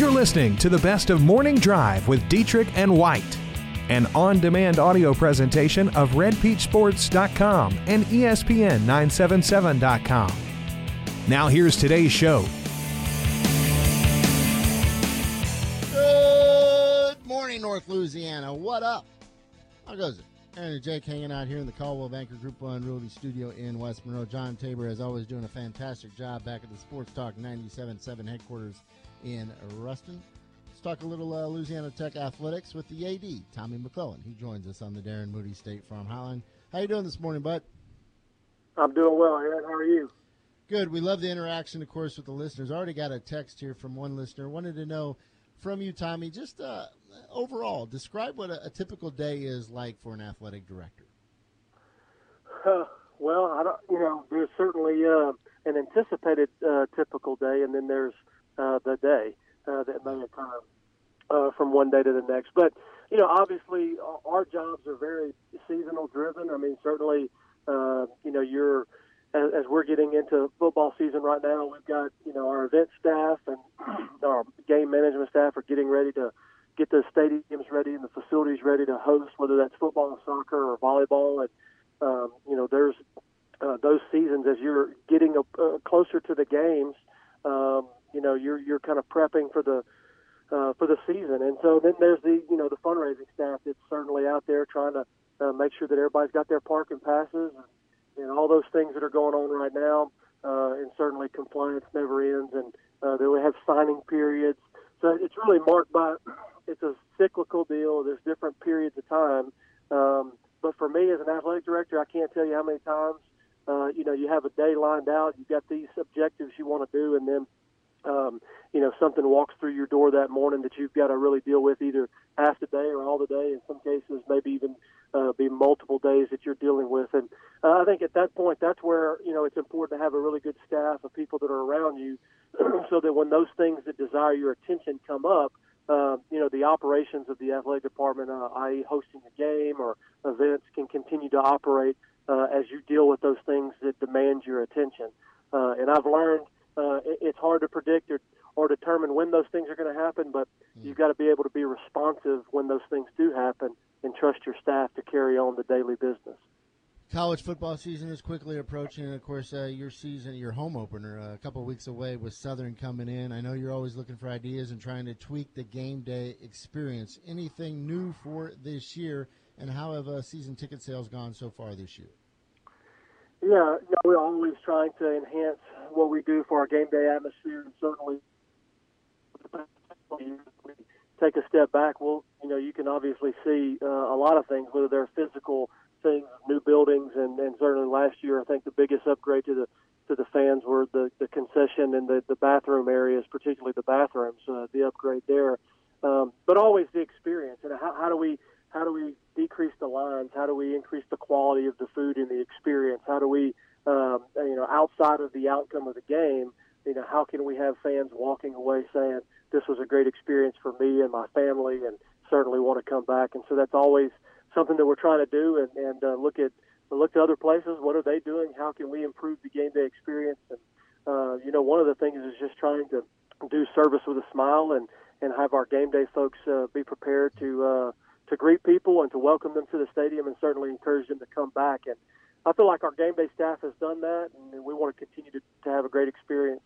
You're listening to the best of Morning Drive with Dietrich and White, an on demand audio presentation of RedPeachSports.com and E ESPN977.com. Now, here's today's show. Good morning, North Louisiana. What up? How goes it? Aaron and Jake hanging out here in the Coldwell Banker Group 1 Realty Studio in West Monroe. John Tabor, as always, doing a fantastic job back at the Sports Talk 97.7 headquarters in Ruston. Let's talk a little uh, Louisiana Tech athletics with the AD, Tommy McClelland. He joins us on the Darren Moody State Farm Hotline. How you doing this morning, bud? I'm doing well, Aaron. How are you? Good. We love the interaction, of course, with the listeners. Already got a text here from one listener. Wanted to know from you, Tommy, just uh, overall, describe what a, a typical day is like for an athletic director. Uh, well, I don't. You know, there's certainly uh, an anticipated uh, typical day, and then there's uh, the day uh, that may occur uh, from one day to the next. But you know, obviously, our- our jobs are very seasonal driven. I mean, certainly, uh, you know, you're as, as we're getting into football season right now. We've got you know our event staff and our game management staff are getting ready to get the stadiums ready and the facilities ready to host, whether that's football, soccer, or volleyball. And um, you know, there's uh, those seasons as you're getting uh, closer to the games. Um, you know, you're you're kind of prepping for the uh, for the season, and so then there's the you know the fundraising staff that's certainly out there trying to uh, make sure that everybody's got their parking passes and, and all those things that are going on right now. Uh, and certainly compliance never ends, and uh, then we have signing periods. So it's really marked by it's a cyclical deal. There's different periods of time. Um, but for me as an athletic director, I can't tell you how many times uh, you know you have a day lined out. You've got these objectives you want to do, and then um, you know something walks through your door that morning that you've got to really deal with either half the day or all the day. In some cases, maybe even uh, be multiple days that you're dealing with. And uh, I think at that point, that's where you know it's important to have a really good staff of people that are around you, so that when those things that desire your attention come up, uh, you know the operations of the athletic department, uh, i.e., hosting a game or events, can continue to operate uh, as you deal with those things that demand your attention. Uh, and I've learned uh, it, it's hard to predict or, or determine when those things are going to happen, but you've got to be able to be responsive when those things do happen and trust your staff to carry on the daily business. College football season is quickly approaching, and of course, uh, your season, your home opener, uh, a couple of weeks away with Southern coming in. I know you're always looking for ideas and trying to tweak the game day experience. Anything new for this year, and how have uh, season ticket sales gone so far this year? Yeah, you know, we're always trying to enhance what we do for our game day atmosphere, and certainly take a step back. Well, you know, you can obviously see uh, a lot of things, whether they're physical things, new buildings, and, and certainly last year, I think the biggest upgrade to the to the fans were the, the concession and the, the bathroom areas, particularly the bathrooms, uh, the upgrade there. Um, but always the experience, and how, how do we how do we decrease the lines? How do we increase the quality of the food and the experience? How do we, um, you know, outside of the outcome of the game, you know, how can we have fans walking away saying this was a great experience for me and my family, and certainly want to come back? And so that's always something that we're trying to do, and, and uh, look at look to other places. What are they doing? How can we improve the game day experience? And uh, you know, one of the things is just trying to do service with a smile and and have our game day folks uh, be prepared to. Uh, to greet people and to welcome them to the stadium and certainly encourage them to come back. And I feel like our game day staff has done that, and we want to continue to, to have a great experience.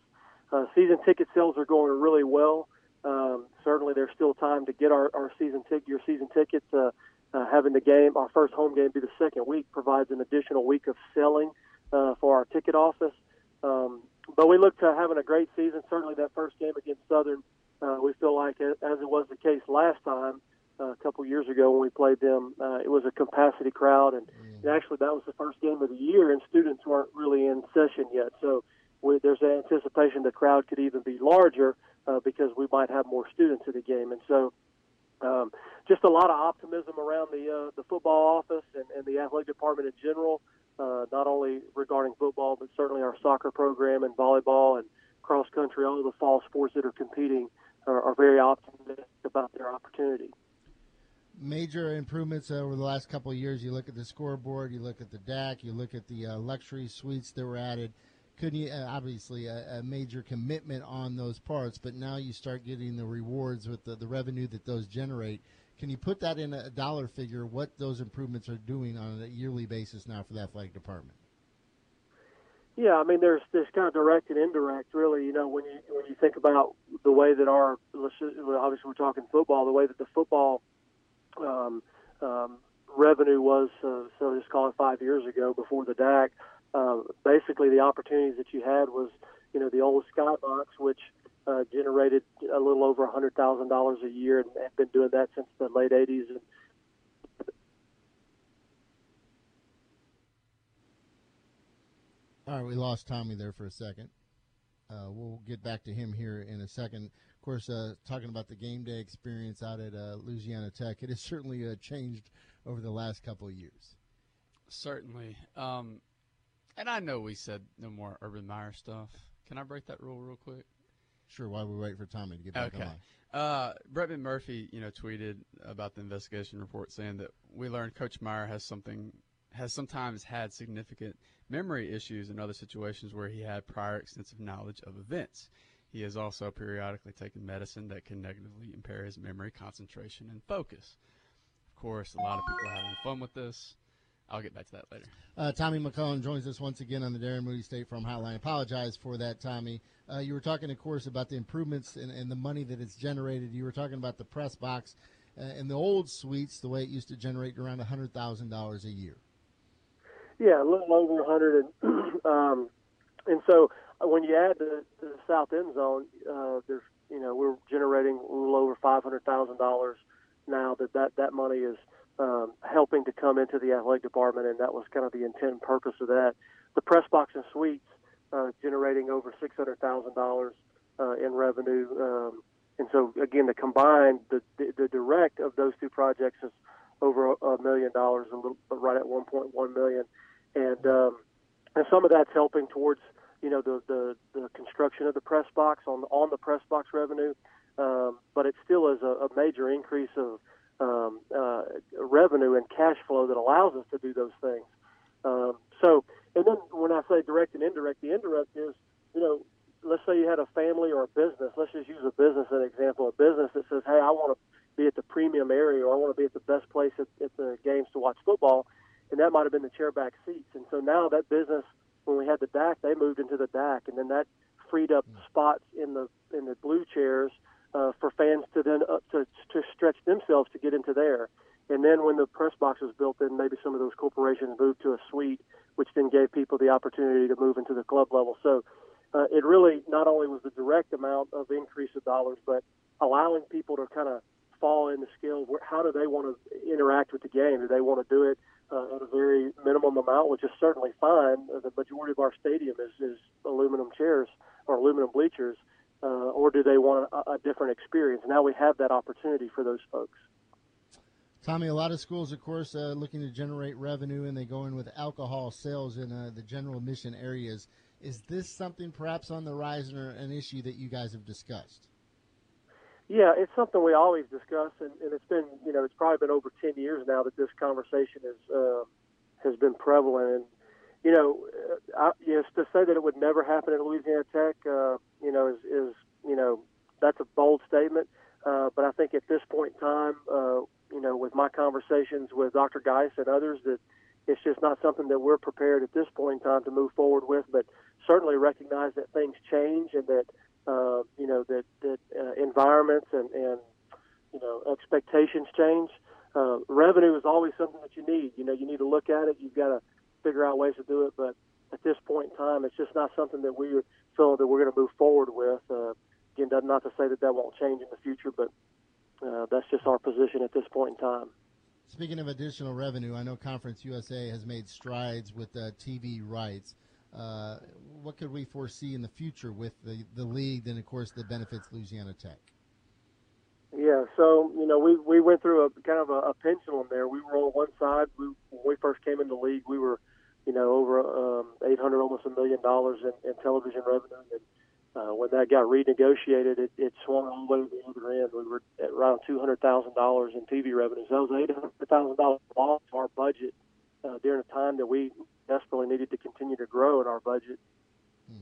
Uh, season ticket sales are going really well. Um, certainly, there's still time to get our, our season ticket, your season tickets. Uh, uh, having the game, our first home game be the second week, provides an additional week of selling uh, for our ticket office. Um, but we look to having a great season. Certainly, that first game against Southern, uh, we feel like, as it was the case last time, uh, a couple years ago when we played them. Uh, it was a capacity crowd, and, and actually that was the first game of the year, and students weren't really in session yet. So we, there's an anticipation the crowd could even be larger uh, because we might have more students at the game, and so. Um, just a lot of optimism around the uh, the football office and, and the athletic department in general, uh, not only regarding football but certainly our soccer program and volleyball and cross country, all the fall sports that are competing are, are very optimistic about their opportunity major improvements over the last couple of years. You look at the scoreboard, you look at the deck, you look at the uh, luxury suites that were added. couldn't you, uh, obviously a, a, major commitment on those parts, but now you start getting the rewards with the, the revenue that those generate. Can you put that in a dollar figure? What those improvements are doing on a yearly basis now for the athletic department? Yeah, I mean, there's this kind of direct and indirect. Really, you know, when you when you think about the way that our obviously we're talking football, the way that the football um, um, revenue was, uh, so just call it five years ago before the DAC. Uh, basically, the opportunities that you had was, you know, the old skybox, which uh, generated a little over a hundred thousand dollars a year, and have been doing that since the late '80s. And All right, we lost Tommy there for a second. Uh, we'll get back to him here in a second. Of course, uh, talking about the game day experience out at uh, Louisiana Tech, it has certainly uh, changed over the last couple of years. Certainly. Um, and I know we said no more Urban Meyer stuff. Can I break that rule real quick? Sure. While we wait for Tommy to get back okay. on. Uh, Brett McMurphy, you know, tweeted about the investigation report saying that we learned Coach Meyer has something has sometimes had significant memory issues in other situations where he had prior extensive knowledge of events. He has also periodically taken medicine that can negatively impair his memory, concentration, and focus. Of course, a lot of people are having fun with this. I'll get back to that later. Uh, Tommy McClelland joins us once again on the Darren Moody State Farm Hotline. Apologize for that, Tommy. Uh, you were talking, of course, about the improvements and, and, the money that it's generated. You were talking about the press box uh, and the old suites, the way it used to generate around $100,000 a year. Yeah, a little over a 100. And, um, and so when you add the, the south end zone, uh, there's you know we're generating a little over $500,000 now that that that money is um, helping to come into the athletic department, and that was kind of the intent and purpose of that. The press box and suites uh, generating over six hundred thousand uh, dollars in revenue, um, and so again, the combined the, the the direct of those two projects is over a million dollars, a little, right at one point one million and um, and some of that's helping towards you know the the, the construction of the press box on on the press box revenue, um, but it still is a, a major increase of um, uh, revenue and cash flow that allows us to do those things. Um, so, and then when I say direct and indirect, the indirect is you know let's say you had a family or a business. Let's just use a business as an example. A business that says, hey, I want to be at the premium area or I want to be at the best place at, at the games to watch football and that might have been the chairback seats. And so now that business, when we had the DAC, they moved into the DAC, and then that freed up mm. spots in the in the blue chairs uh, for fans to then uh, to to stretch themselves to get into there. And then when the press box was built in, maybe some of those corporations moved to a suite, which then gave people the opportunity to move into the club level. So uh, it really not only was the direct amount of increase of dollars, but allowing people to kind of fall in the scale. How do they want to interact with the game? Do they want to do it uh, at a very minimum amount, which is certainly fine. Uh, the majority of our stadium is, is aluminum chairs or aluminum bleachers, uh, or do they want a, a different experience? Now we have that opportunity for those folks. Tommy, a lot of schools, of course, uh, looking to generate revenue, and they go in with alcohol sales in uh, the general admission areas. Is this something perhaps on the rise or an issue that you guys have discussed? Yeah, it's something we always discuss, and, and it's been, you know, it's probably been over ten years now that this conversation is uh, has been prevalent. And you know, uh, I, know, to say that it would never happen at Louisiana Tech, uh, you know, is, is you know, that's a bold statement. Uh, but I think at this point in time, uh, you know, with my conversations with Dr. Guice and others, that it's just not something that we're prepared at this point in time to move forward with. But certainly recognize that things change and that uh, you know that that uh, environments and and you know expectations change. Uh, revenue is always something that you need. You know, you need to look at it. You've got to figure out ways to do it. But at this point in time, it's just not something that we feel that we're going to move forward with. Uh, again, not to say that that won't change in the future, but uh, that's just our position at this point in time. Speaking of additional revenue, I know Conference USA has made strides with uh, TV rights. Uh, what could we foresee in the future with the, the league and, of course, the benefits Louisiana Tech? Yeah, so you know we we went through a kind of a, a pendulum there. We were on one side. We, when we first came into the league, we were, you know, over um, 800, almost a million dollars in, in television revenue. And uh, when that got renegotiated, it, it swung all the way to the other end. We were at around two hundred thousand dollars in TV revenue. So that was eight hundred thousand dollars off our budget uh, during a time that we desperately needed to continue to grow in our budget. Hmm.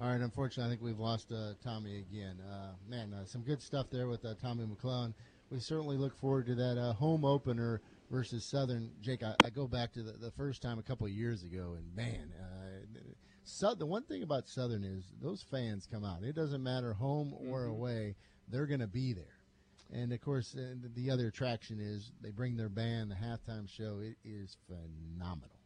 All right, unfortunately, I think we've lost uh, Tommy again. Uh, man, uh, some good stuff there with uh, Tommy McClelland. We certainly look forward to that uh, home opener versus Southern. Jake, I, I go back to the, the, first time a couple of years ago, and man, so, the one thing about Southern is those fans come out. It doesn't matter home or mm-hmm. away they're going to be there. And of course, the other attraction is they bring their band. The halftime show it is phenomenal.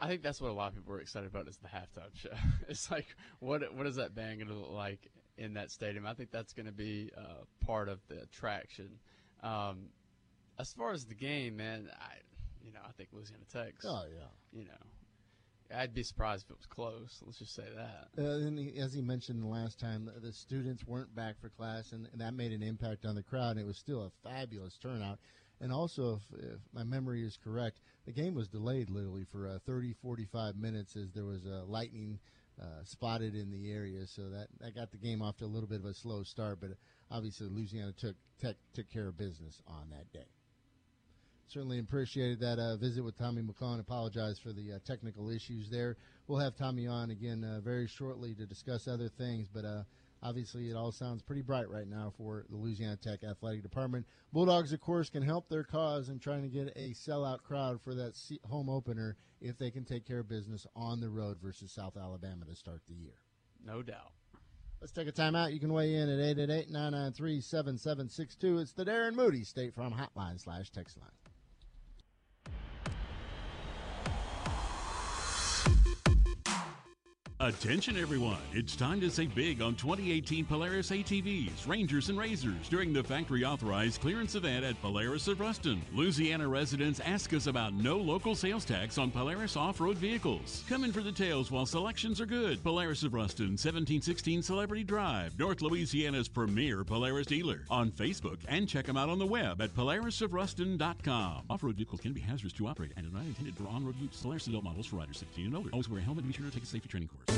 I think that's what a lot of people are excited about is the halftime show. It's like what what is that band going to look like in that stadium? I think that's going to be uh, part of the attraction. Um, as far as the game, man, I you know I think Louisiana Tech. Oh yeah. You know, I'd be surprised if it was close. Let's just say that. Uh, and he, as he mentioned the last time, the students weren't back for class, and, and that made an impact on the crowd. And it was still a fabulous turnout. And also, if, if, my memory is correct, the game was delayed literally for uh, 30, 45 minutes as there was a lightning uh, spotted in the area. So that, that got the game off to a little bit of a slow start. But obviously, Louisiana took, tech, took care of business on that day. Certainly appreciated that uh, visit with Tommy McClelland. Apologize for the uh, technical issues there. We'll have Tommy on again uh, very shortly to discuss other things. But uh, Obviously, it all sounds pretty bright right now for the Louisiana Tech Athletic Department. Bulldogs, of course, can help their cause in trying to get a sellout crowd for that home opener if they can take care of business on the road versus South Alabama to start the year. No doubt. Let's take a timeout. You can weigh in at 888 993 7762. It's the Darren Moody State Farm Hotline slash text line. Attention everyone, it's time to save big on 2018 Polaris ATVs, Rangers, and Razors during the factory authorized clearance event at Polaris of Ruston. Louisiana residents ask us about no local sales tax on Polaris off-road vehicles. Come in for the details while selections are good. Polaris of Ruston, 1716 Celebrity Drive, North Louisiana's premier Polaris dealer. On Facebook and check them out on the web at polarisofruston.com. Off-road vehicles can be hazardous to operate and are not intended for on-road use. Polaris adult models for riders 16 and older. Always wear a helmet and be sure to take a safety training course.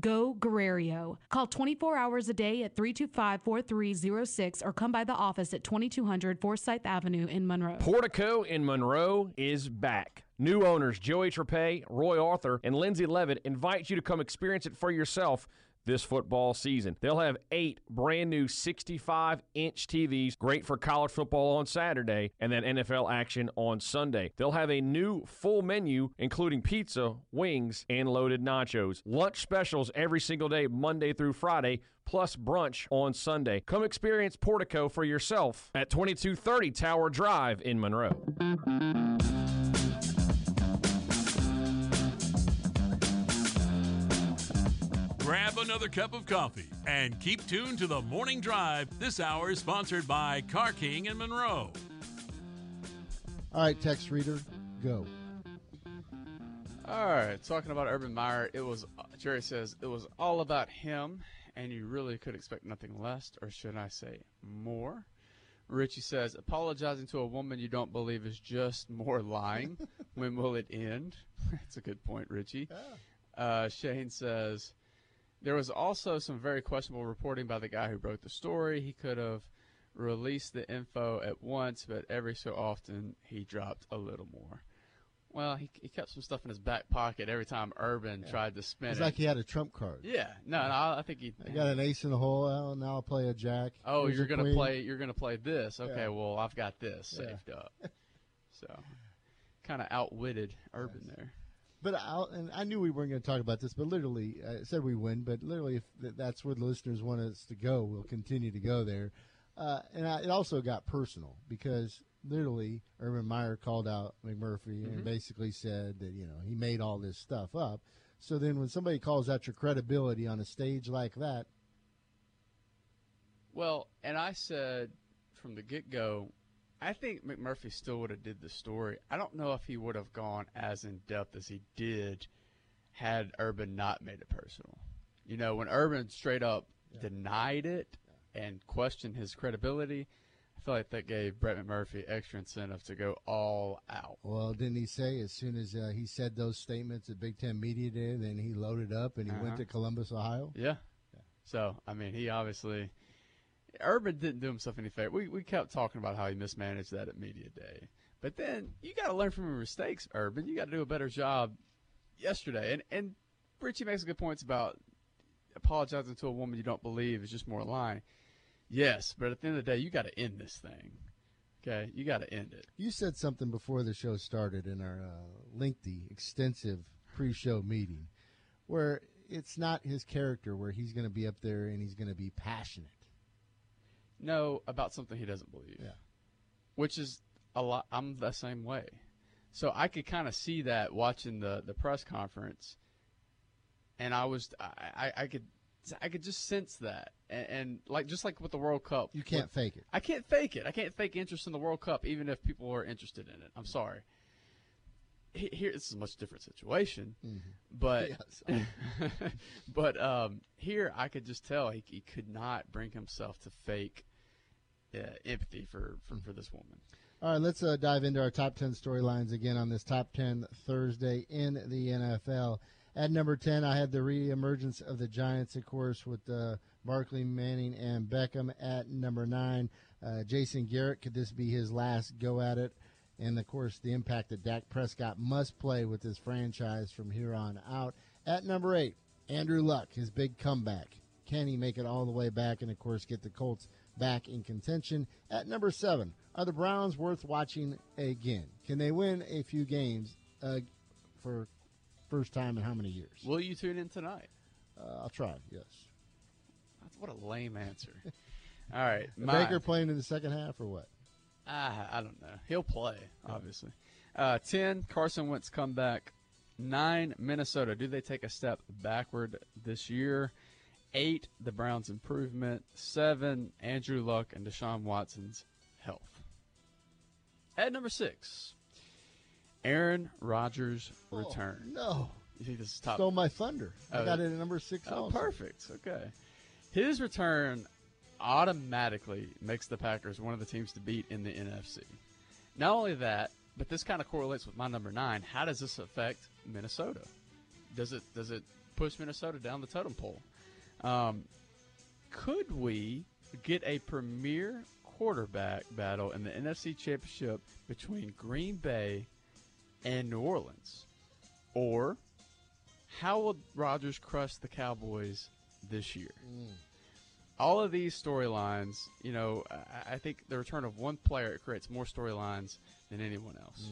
Go Guerrero. Call 24 hours a day at 325 4306 or come by the office at 2200 Forsyth Avenue in Monroe. Portico in Monroe is back. New owners Joey Trepay, Roy Arthur, and Lindsay Levitt invite you to come experience it for yourself this football season. They'll have eight brand new 65 inch TVs, great for college football on Saturday and then NFL action on Sunday. They'll have a new full menu, including pizza, wings, and loaded nachos. Lunch specials every single day, Monday through Friday plus brunch on Sunday. Come experience Portico for yourself at 2230 Tower Drive in Monroe. Another cup of coffee and keep tuned to the morning drive. This hour is sponsored by Car King in Monroe. All right, text reader, go. All right, talking about Urban Meyer, it was Jerry says it was all about him, and you really could expect nothing less, or should I say more? Richie says apologizing to a woman you don't believe is just more lying. when will it end? That's a good point, Richie. Yeah. Uh, Shane says there was also some very questionable reporting by the guy who wrote the story. He could have released the info at once, but every so often he dropped a little more. Well, he, he kept some stuff in his back pocket every time Urban yeah. tried to spin it's it. like he had a trump card. Yeah, no, no I think he. I got an ace in the hole. Oh, now I'll play a jack. Oh, Here's you're gonna queen. play. You're gonna play this. Okay, yeah. well I've got this yeah. saved up. so, kind of outwitted Urban yes. there. But i and I knew we weren't going to talk about this, but literally, I said we win. But literally, if that's where the listeners want us to go, we'll continue to go there. Uh, and I, it also got personal because literally Urban Meyer called out McMurphy and basically said that you know he made all this stuff up. So then, when somebody calls out your credibility on a stage like that, Well, and I said from the get go, I think McMurphy still would have did the story. I don't know if he would have gone as in depth as he did had Urban not made it personal. You know, when Urban straight up denied it and questioned his credibility, I feel like that gave Brett McMurphy extra incentive to go all out. well, didn't he say as soon as uh, he said those statements at Big Ten Media Day, then he loaded up and he went Uh-huh. to Columbus, Ohio? Yeah. So, I mean, he obviously Urban didn't do himself any favor. We we kept talking about how he mismanaged that at media day. But then you got to learn from your mistakes, Urban. You got to do a better job yesterday. And and Richie makes good points about apologizing to a woman you don't believe is just more lying. Yes, but at the end of the day, you got to end this thing. Okay, you got to end it. You said something before the show started in our uh, lengthy, extensive pre-show meeting, where it's not his character, where he's going to be up there and he's going to be passionate. No, about something he doesn't believe. Yeah. Which is a lot. I'm the same way. So I could kind of see that watching the, the press conference, and I was I, I, I could I could just sense that, and, and like just like with the World Cup, You can't fake it. I can't fake it. I can't fake interest in the World Cup, even if people are interested in it. I'm sorry. He- Here, this is a much different situation, but Yes. but um, here I could just tell he, he could not bring himself to fake uh, empathy for, for, for this woman. All right, let's uh, dive into our top 10 storylines again on this top 10 Thursday in the NFL. At number 10, I had the reemergence of the Giants, of course, with uh, Barkley, Manning, and Beckham. At number 9, uh, Jason Garrett. Could this be his last go at it? And, of course, the impact that Dak Prescott must play with this franchise from here on out. At number 8, Andrew Luck, his big comeback. Can he make it all the way back and, of course, get the Colts back in contention? At number seven, are the Browns worth watching again? Can they win a few games uh, for first time in how many years? Will you tune in tonight? Uh, I'll try. Yes. That's what a lame answer. All right, my- Baker playing in the second half or what? Ah, I don't know. He'll play, obviously. Uh, Ten, Carson Wentz comeback. Nine, Minnesota. Do they take a step backward this year? Eight, the Browns' improvement. Seven, Andrew Luck and Deshaun Watson's health. At number six, Aaron Rodgers' oh, return. No. You think this is top? Stole my thunder. I Oh. got it at number six. Oh, also. perfect. Okay. His return automatically makes the Packers one of the teams to beat in the NFC. Not only that, but this kind of correlates with my number nine. How does this affect Minnesota? Does it does it push Minnesota down the totem pole? Um, could we get a premier quarterback battle in the NFC Championship between Green Bay and New Orleans, or how will Rodgers crush the Cowboys this year? All of these storylines, you know, I, I think the return of one player creates more storylines than anyone else.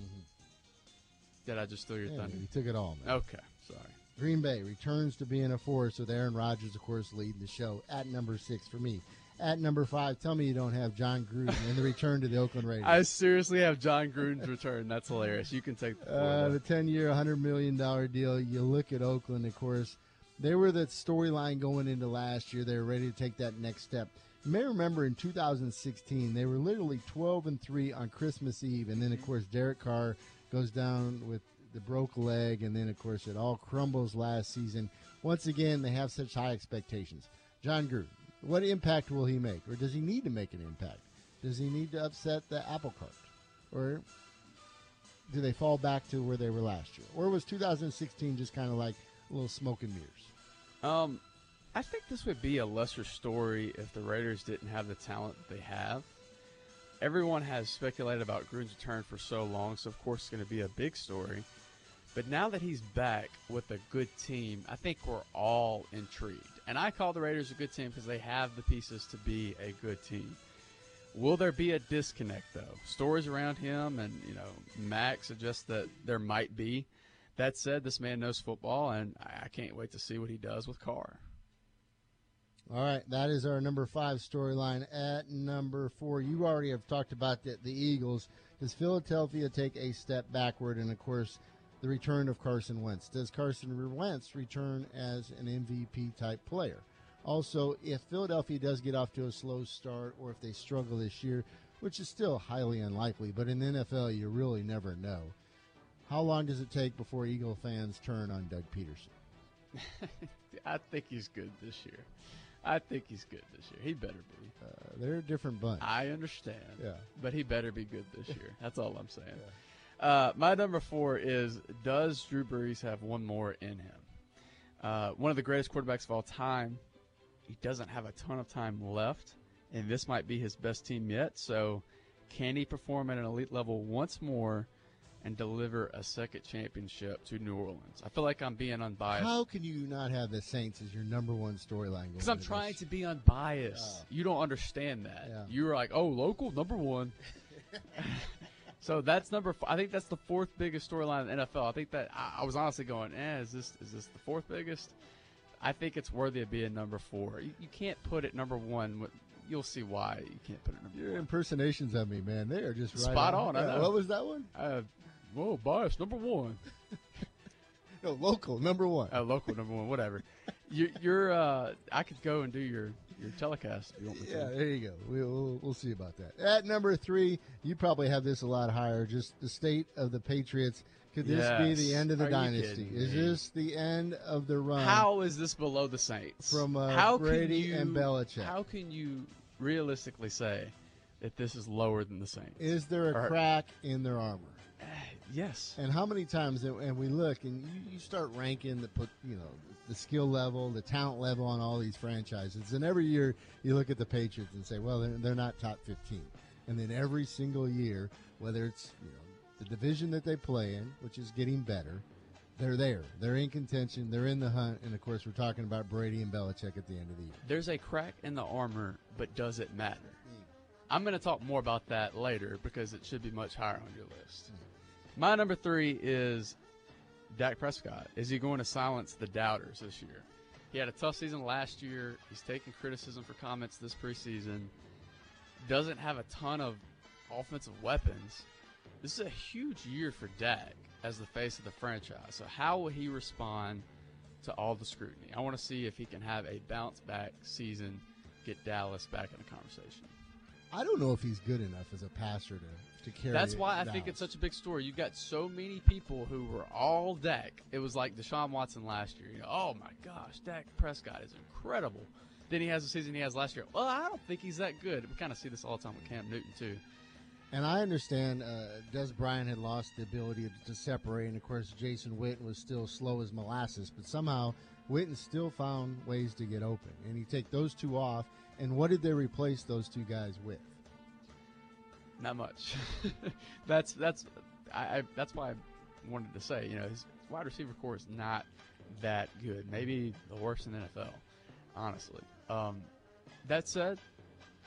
Did I just steal your Yeah, thunder? you took it all, man. Okay, sorry. Green Bay returns to being a force with Aaron Rodgers, of course, leading the show at number six for me. At number five, tell me you don't have Jon Gruden and the return to the Oakland Raiders. I seriously have Jon Gruden's return. That's hilarious. You can take the. Uh, the 10 year, $100 million deal. You look at Oakland, of course, they were the storyline going into last year. They were ready to take that next step. You may remember in 2016, they were literally 12 and 3 on Christmas Eve. And then, of course, Derek Carr goes down with the broke leg. And then, of course, it all crumbles last season. Once again, they have such high expectations. Jon Gruden, what impact will he make? Or does he need to make an impact? Does he need to upset the apple cart? Or do they fall back to where they were last year, or was 2016 just kind of like a little smoke and mirrors? Um, I think this would be a lesser story if the Raiders didn't have the talent they have. Everyone has speculated about Gruden's return for so long, so of course it's going to be a big story. But now that he's back with a good team, I think we're all intrigued. And I call the Raiders a good team because they have the pieces to be a good team. Will there be a disconnect though? Stories around him and you know Mack suggest that there might be. That said, this man knows football, and I I can't wait to see what he does with Carr. All right, that is our number five storyline. At number four, you already have talked about the, the Eagles. Does Philadelphia take a step backward? And of course, the return of Carson Wentz. Does Carson Wentz return as an MVP type player? Also, if Philadelphia does get off to a slow start or if they struggle this year, which is still highly unlikely, but in the NFL, you really never know. How long does it take before Eagle fans turn on Doug Pederson? I think he's good this year. I think he's good this year. He better be. Uh, they're a different bunch. I understand. Yeah. But he better be good this year. That's all I'm saying. Uh, my number four is Does Drew Brees have one more in him? Uh, one of the greatest quarterbacks of all time. He doesn't have a ton of time left, and this might be his best team yet. So, can he perform at an elite level once more and deliver a second championship to New Orleans? I feel like I'm being unbiased. How can you not have the Saints as your number one storyline? Because I'm trying to be unbiased. You don't understand that. Yeah. You were like, oh, local number one. so that's number. I think that's the fourth biggest storyline in the NFL. I think that I, I was honestly going, eh, is this is this the fourth biggest? I think it's worthy of being number four. You, you can't put it number one. You'll see why you can't put it number Your one. impersonations of me, man, they are just right Spot on, I Yeah, know. What was that one? Uh, whoa, bias number one. No, local number one. Uh, local number one, whatever. you, you're. Uh, I could go and do your your telecast you. Yeah, there you go. We'll, we'll, we'll see about that. At number three, you probably have this a lot higher. Just the state of the Patriots. Could this be the end of the Are dynasty? Is this the end of the run? How is this below the Saints? From, uh, how Brady you, and Belichick. How can you realistically say that this is lower than the Saints? Is there a Or- crack in their armor? yes. And how many times, and and we look and you, you start ranking the put, you know, the skill level, the talent level on all these franchises, and every year you look at the Patriots and say, well, they're, they're not top fifteen, and then every single year, whether it's you know the division that they play in, which is getting better, they're there, they're in contention, they're in the hunt, and of course we're talking about Brady and Belichick at the end of the year. There's a crack in the armor, but does it matter? Hmm. I'm going to talk more about that later because it should be much higher on your list. My number three is Dak Prescott. Is he going to silence the doubters this year? He had a tough season last year. He's taking criticism for comments this preseason. Doesn't have a ton of offensive weapons. This is a huge year for Dak as the face of the franchise. So how will he respond to all the scrutiny? I want to see if he can have a bounce back season, get Dallas back in the conversation. I don't know if he's good enough as a passer to, to carry. That's why I think it's such a big story. You've got so many people who were all Dak. It was like Deshaun Watson last year. You know, oh my gosh, Dak Prescott is incredible. Then he has the season he has last year. Well, I don't think he's that good. We kind of see this all the time with Cam Newton too. And I understand uh, Dez Bryant had lost the ability to, to separate, and of course Jason Witten was still slow as molasses. But somehow Witten still found ways to get open, and you take those two off. And what did they replace those two guys with? Not much. that's that's I, I that's why I wanted to say you know his wide receiver corps is not that good. Maybe the worst in the NFL, honestly. Um, that said,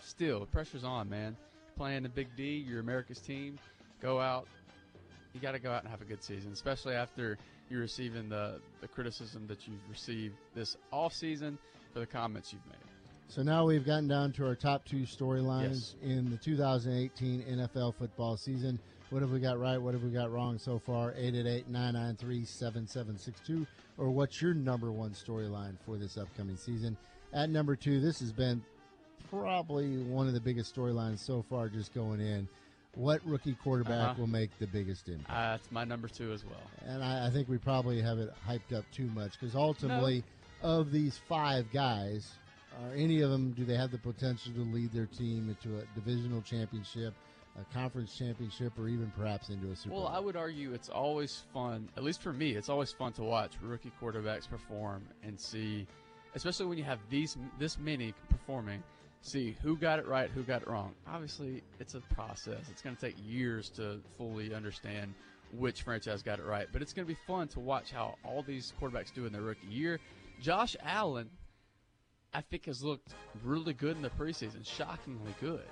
still the pressure's on, man. Playing the Big D, your America's team, go out. You got to go out and have a good season, especially after you're receiving the the criticism that you've received this off season for the comments you've made. So now we've gotten down to our top two storylines in the 2018 NFL football season. What have we got right? What have we got wrong so far? 888-993-7762. Or what's your number one storyline for this upcoming season? At number two, this has been probably one of the biggest storylines so far just going in. What rookie quarterback Uh-huh. will make the biggest impact? Uh, that's my number two as well. And I, I think we probably have it hyped up too much because ultimately, of these five guys, are any of them do they have the potential to lead their team into a divisional championship, a conference championship, or even perhaps into a Super Bowl? Well? I would argue it's always fun, at least for me, it's always fun to watch rookie quarterbacks perform and see, especially when you have these this many performing, see who got it right, who got it wrong. Obviously, it's a process. It's going to take years to fully understand which franchise got it right, but it's going to be fun to watch how all these quarterbacks do in their rookie year. Josh Allen, I think, has looked really good in the preseason, shockingly good.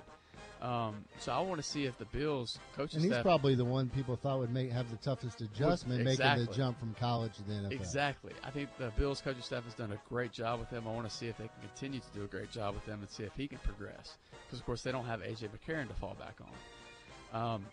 Um, so I want to see if the Bills coaching And he's staff probably the one people thought would make have the toughest adjustment, making the jump from college to the NFL. Exactly. I think the Bills coaching staff has done a great job with him. I want to see if they can continue to do a great job with him and see if he can progress. Because of course they don't have AJ McCarron to fall back on. Um,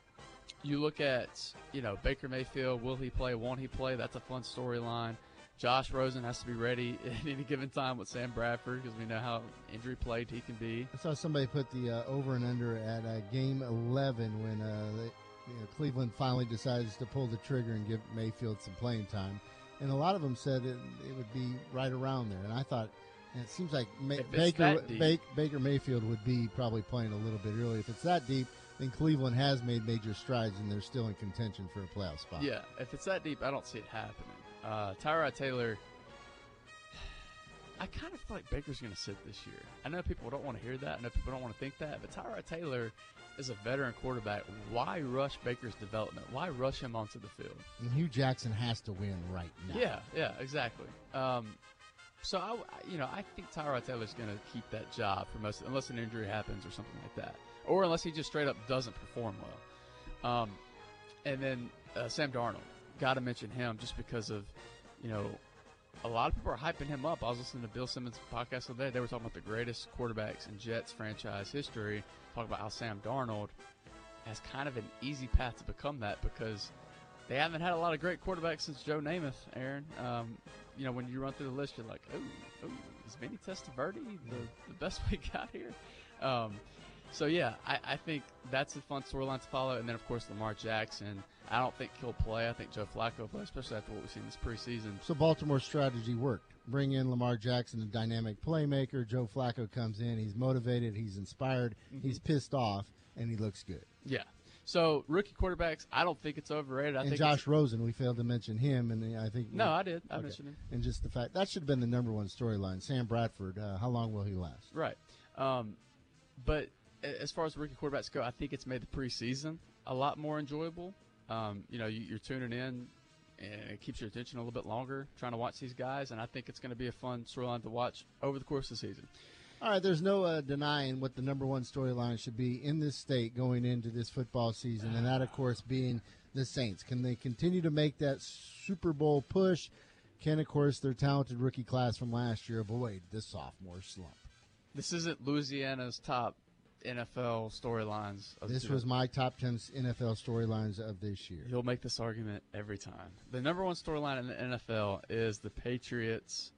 you look at you know Baker Mayfield. Will he play? Won't he play? That's a fun storyline. Josh Rosen has to be ready at any given time with Sam Bradford because we know how injury plagued he can be. I saw somebody put the uh, over and under at uh, game 11 when uh, they, you know, Cleveland finally decides to pull the trigger and give Mayfield some playing time. And a lot of them said it, it would be right around there. And I thought, and it seems like Baker. Baker Baker Mayfield would be probably playing a little bit early. If it's that deep, then Cleveland has made major strides and they're still in contention for a playoff spot. Yeah, if it's that deep, I don't see it happening. Uh, Tyrod Taylor, I kind of feel like Baker's going to sit this year. I know people don't want to hear that. I know people don't want to think that, but Tyrod Taylor is a veteran quarterback. Why rush Baker's development? Why rush him onto the field? And Hue Jackson has to win right now. Yeah, yeah, exactly. Um, so I, you know, I think Tyrod Taylor's going to keep that job for most, unless an injury happens or something like that, or unless he just straight up doesn't perform well. Um, and then uh, Sam Darnold, got to mention him just because of, you know, a lot of people are hyping him up. I was listening to Bill Simmons' podcast the other day. They were talking about the greatest quarterbacks in Jets franchise history. Talking about how Sam Darnold has kind of an easy path to become that because they haven't had a lot of great quarterbacks since Joe Namath, Aaron. Um, you know, when you run through the list, you're like, oh, oh is Vinny Testaverde the, the best we got here? Um, so, yeah, I, I think that's a fun storyline to follow. And then, of course, Lamar Jackson. I don't think he'll play. I think Joe Flacco will play, especially after what we've seen this preseason. So Baltimore's strategy worked. Bring in Lamar Jackson, a dynamic playmaker. Joe Flacco comes in. He's motivated. He's inspired. Mm-hmm. He's pissed off, and he looks good. Yeah. So, rookie quarterbacks, I don't think it's overrated. I and think Josh Rosen, we failed to mention him, and I think No, I did. I Okay. mentioned him. And just the fact that should have been the number one storyline. Sam Bradford, uh, how long will he last? Right. Um, but as far as rookie quarterbacks go, I think it's made the preseason a lot more enjoyable. Um, you know, you, you're tuning in, and it keeps your attention a little bit longer trying to watch these guys, and I think it's going to be a fun storyline to watch over the course of the season. All right, there's no uh, denying what the number one storyline should be in this state going into this football season, and that, of course, being the Saints. Can they continue to make that Super Bowl push? Can, of course, their talented rookie class from last year avoid the sophomore slump? This isn't Louisiana's top NFL storylines. of This was my top 10 NFL storylines of this year. He'll make this argument every time. The number one storyline in the NFL is the Patriots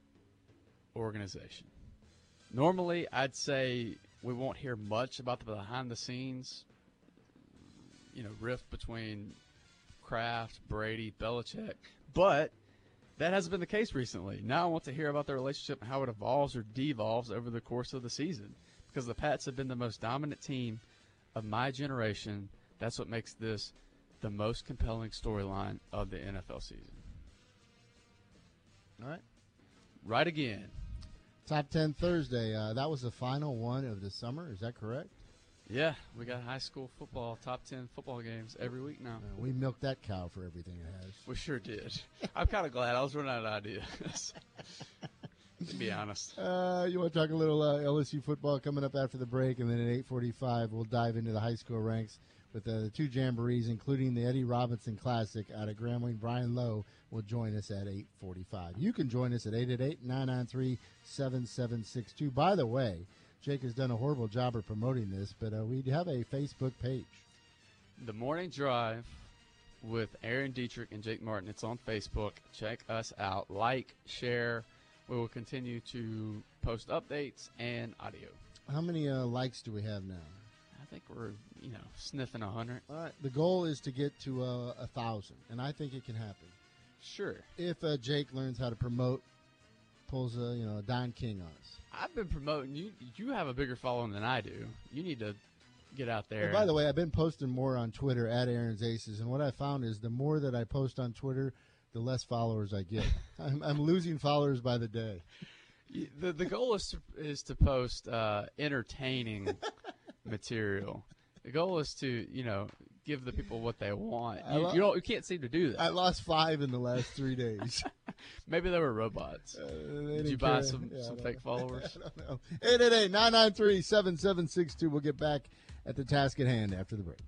organization. Normally, I'd say we won't hear much about the behind the scenes, you know, rift between Kraft, Brady, Belichick, but that hasn't been the case recently. Now I want to hear about their relationship and how it evolves or devolves over the course of the season because the Pats have been the most dominant team of my generation. That's what makes this the most compelling storyline of the NFL season. All right. Right again. Top 10 Thursday. Uh, that was the final one of the summer. Is that correct? Yeah, we got high school football, top 10 football games every week now. Uh, we milked that cow for everything it has. We sure did. I'm kind of glad I was running out of ideas. to be honest. Uh, you want to talk a little uh, LSU football coming up after the break, and then at 8:45 we'll dive into the high school ranks with uh, the two jamborees, including the Eddie Robinson Classic out of Grambling. Brian Lowe will join us at 8:45. You can join us at 888-993-7762. By the way, Jake has done a horrible job of promoting this, but uh, we have a Facebook page. The Morning Drive with Aaron Dietrich and Jake Martin. It's on Facebook. Check us out. Like, share. We will continue to post updates and audio. How many uh, likes do we have now? I think we're, you know, sniffing a 100. All right. The goal is to get to uh, a thousand, and I think it can happen. Sure. if uh, Jake learns how to promote, pulls a you know a Don King on us. I've been promoting you. You have a bigger following than I do. You need to get out there. And by the way, I've been posting more on Twitter at Aaron's Aces, and what I found is the more that I post on Twitter, the less followers I get. I'm, I'm losing followers by the day. The the goal is to, is to post uh, entertaining material. The goal is to you know give the people what they want. You, lo- you don't you can't seem to do that. I lost five in the last three days. Maybe they were robots. Uh, they Did you buy care. some Yeah, some fake know. followers? I don't know. 888 993 7762. We'll get back at the task at hand after the break.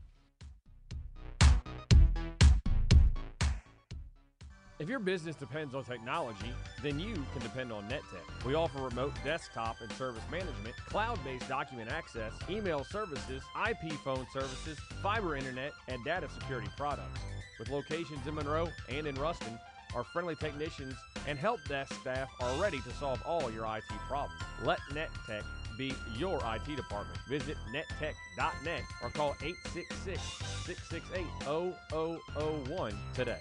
If your business depends on technology, then you can depend on NetTech. We offer remote desktop and service management, cloud based document access, email services, IP phone services, fiber internet, and data security products. With locations in Monroe and in Ruston, our friendly technicians and help desk staff are ready to solve all your IT problems. Let NetTech be your IT department. Visit nettech.net or call 866 668 0001 today.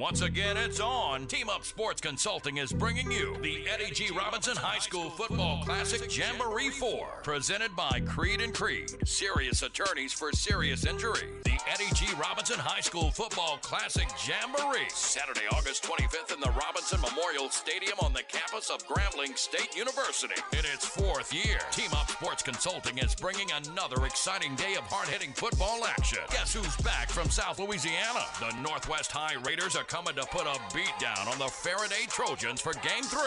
Once again, it's on. Team Up Sports Consulting is bringing you the Eddie G. Robinson High School Football Classic Jamboree 4, presented by Creed and Creed, serious attorneys for serious injury. The Eddie G. Robinson High School Football Classic Jamboree, Saturday, August 25th in the Robinson Memorial Stadium on the campus of Grambling State University. In its fourth year, Team Up Sports Consulting is bringing another exciting day of hard-hitting football action. Guess who's back from South Louisiana? The Northwest High Raiders are coming to put a beat down on the Ferriday Trojans for Game 3.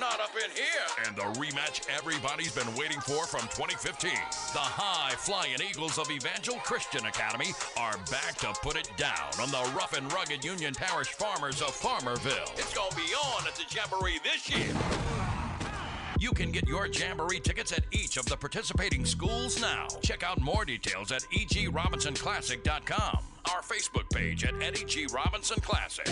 Not up in here. And the rematch everybody's been waiting for from 2015. The high-flying Eagles of Evangel Christian Academy are back to put it down on the rough and rugged Union Parish farmers of Farmerville. It's going to be on at the Jamboree this year. You can get your Jamboree tickets at each of the participating schools now. Check out more details at egrobinsonclassic.com. Our Facebook page at Eddie G. Robinson Classic.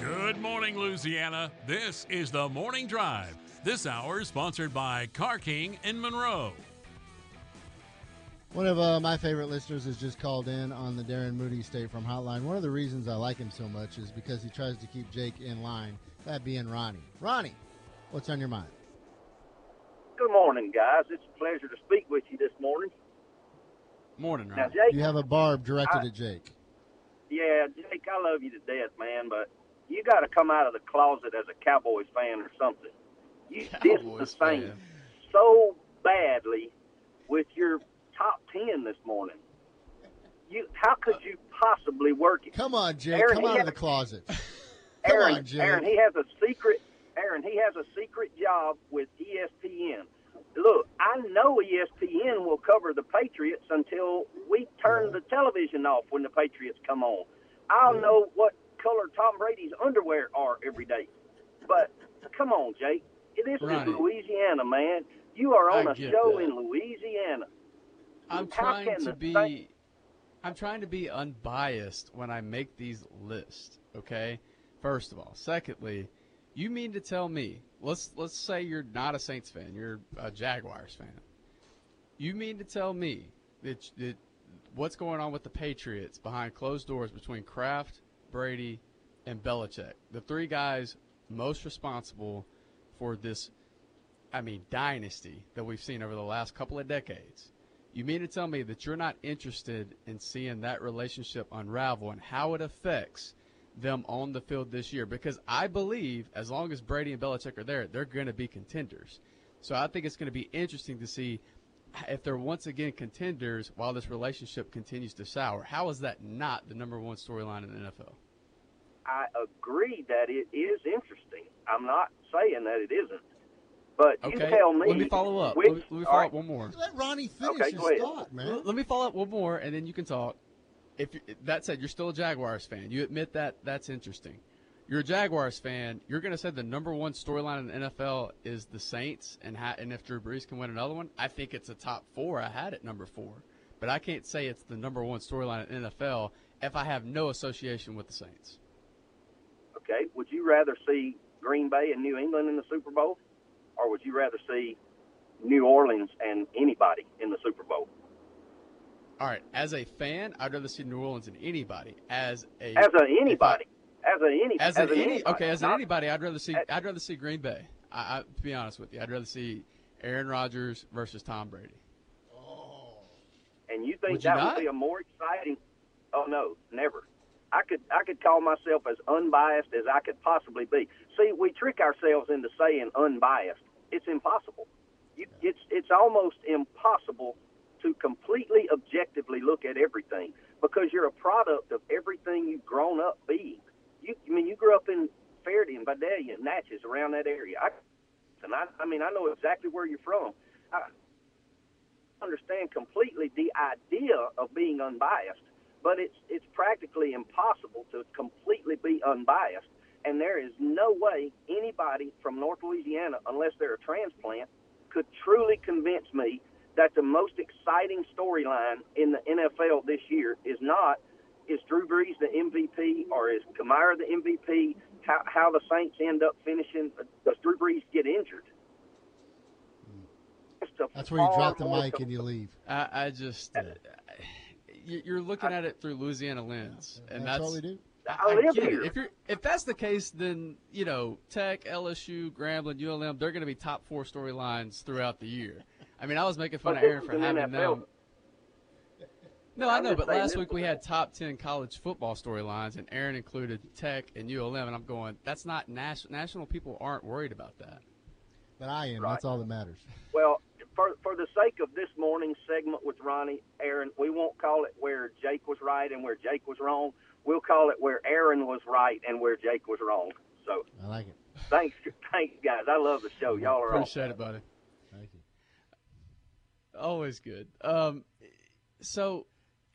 Good morning, Louisiana. This is the Morning Drive. This hour is sponsored by Car King in Monroe. One of uh, my favorite listeners has just called in on the Darren Moody State Farm Hotline. One of the reasons I like him so much is because he tries to keep Jake in line, that being Ronnie. Ronnie, what's on your mind? Good morning, guys. It's a pleasure to speak with you this morning. Morning, Now, Jake, You have a barb directed I- at Jake. yeah, Jake, I love you to death, man, but you got to come out of the closet as a Cowboys fan or something. You dissed the Cowboys Saints fan. so badly with your top ten this morning. You, how could you possibly work it? Come on, Jake. Aaron, Come out of had- the closet. Come Aaron, on, Jake. Aaron, he has a secret. Aaron, he has a secret job with ESPN. Look, I know ESPN will cover the Patriots until we turn the television off when the Patriots come on. I'll know what color Tom Brady's underwear are every day. But come on, Jake, this Ronnie. is Louisiana, man. You are on I a show that. in Louisiana. I'm How trying to be I'm trying to be unbiased when I make these lists, okay? First of all, secondly, you mean to tell me, let's let's say you're not a Saints fan, you're a Jaguars fan. You mean to tell me that, that what's going on with the Patriots behind closed doors between Kraft, Brady, and Belichick, the three guys most responsible for this I mean, dynasty that we've seen over the last couple of decades. You mean to tell me that you're not interested in seeing that relationship unravel and how it affects them on the field this year? Because I believe as long as Brady and Belichick are there, they're going to be contenders. So I think it's going to be interesting to see if they're once again contenders while this relationship continues to sour. How is that not the number one storyline in the NFL? I agree that it is interesting. I'm not saying that it isn't. But you tell me. let me follow up. Which, let me, let me follow right, up one more. Let Ronnie finish Okay, his thought, man. Let me follow up one more, and then you can talk. If that said, you're still a Jaguars fan. You admit that that's interesting. You're a Jaguars fan. You're going to say the number one storyline in the NFL is the Saints, and ha- and if Drew Brees can win another one, I think it's a top four. I had it number four, but I can't say it's the number one storyline in NFL if I have no association with the Saints. Okay. Would you rather see Green Bay and New England in the Super Bowl, or would you rather see New Orleans and anybody in the Super Bowl. All right, as a fan, I'd rather see New Orleans than anybody. As a As a anybody, as a any, as, as an an any, anybody, okay, as an anybody, I'd rather see I'd rather see Green Bay. I, I, to be honest with you, I'd rather see Aaron Rodgers versus Tom Brady. Oh, and you think Would that not? would be a more exciting? Oh no, never. I could I could call myself as unbiased as I could possibly be. See, we trick ourselves into saying unbiased. It's impossible. You, it's it's almost impossible to completely objectively look at everything because you're a product of everything you've grown up being. You I mean you grew up in Ferriday and Vidalia, Natchez, around that area. I, and I, I mean I know exactly where you're from. I, understand completely the idea of being unbiased, but it's it's practically impossible to completely be unbiased. And there is no way anybody from North Louisiana, unless they're a transplant, could truly convince me that the most exciting storyline in the NFL this year is not is Drew Brees the MVP or is Kamara the MVP? How, how the Saints end up finishing? Does Drew Brees get injured? That's where you drop the mic and you leave. I, I just uh, you- you're looking at it through Louisiana lens, and That's that's, what we do. I I live get it. here. If you're if that's the case, then you know Tech, LSU, Grambling, ULM, they're going to be top four storylines throughout the year. I mean, I was making fun But of Aaron for having NFL. them. No, I know, but last week we had top ten college football storylines, and Aaron included Tech and ULM, and I'm going, that's not national. National people aren't worried about that. But I am. Right. That's all that matters. Well, for for the sake of this morning's segment with Ronnie, Aaron, we won't call it where Jake was right and where Jake was wrong. We'll call it where Aaron was right and where Jake was wrong. So I like it. thanks, thanks guys. I love the show. Y'all are awesome. Appreciate it, buddy. Always good. Um, so